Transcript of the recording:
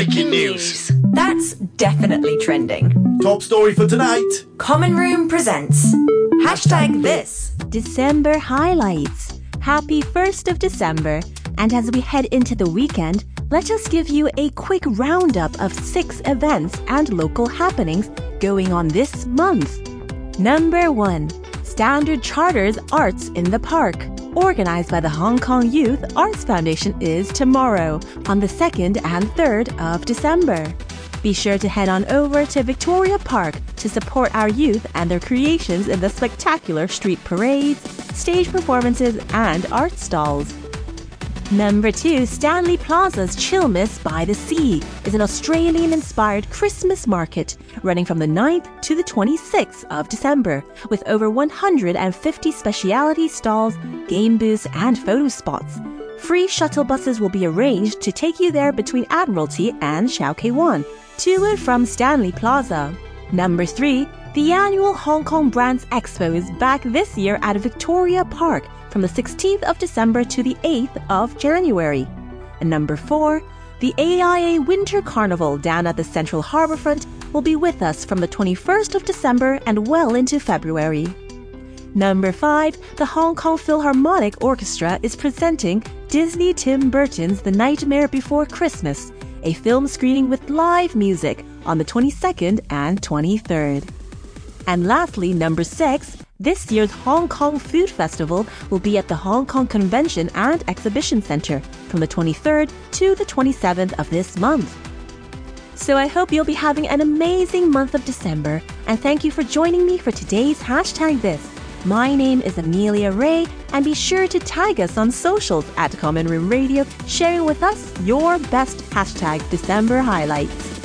Breaking news. That's definitely trending. Top story for tonight. Common Room presents hashtag this. December highlights. Happy 1st of December. And as we head into the weekend, let us give you a quick roundup of six events and local happenings going on this month. Number one, Standard Chartered Arts in the Park. Organized by the Hong Kong Youth Arts Foundation is tomorrow on the 2nd and 3rd of December. Be sure to head on over to Victoria Park to support our youth and their creations in the spectacular street parades, stage performances, and art stalls. Number two, Stanley Plaza's Chillmas by the Sea is an Australian inspired Christmas market running from the 9th to the 26th of December with over 150 specialty stalls, game booths, and photo spots. Free shuttle buses will be arranged to take you there between Admiralty and Shau Kei Wan to and from Stanley Plaza. Number three, the annual Hong Kong Brands Expo is back this year at Victoria Park from the 16th of December to the 8th of January. And number four, the AIA Winter Carnival down at the Central Harbourfront will be with us from the 21st of December and well into February. Number 5, the Hong Kong Philharmonic Orchestra is presenting Disney Tim Burton's The Nightmare Before Christmas, a film screening with live music on the 22nd and 23rd. And lastly, number 6, this year's Hong Kong Food Festival will be at the Hong Kong Convention and Exhibition Centre from the 23rd to the 27th of this month. So I hope you'll be having an amazing month of December, and thank you for joining me for today's hashtag this. My name is Amelia Rae, and be sure to tag us on socials at Common Room Radio, sharing with us your best hashtag December highlights.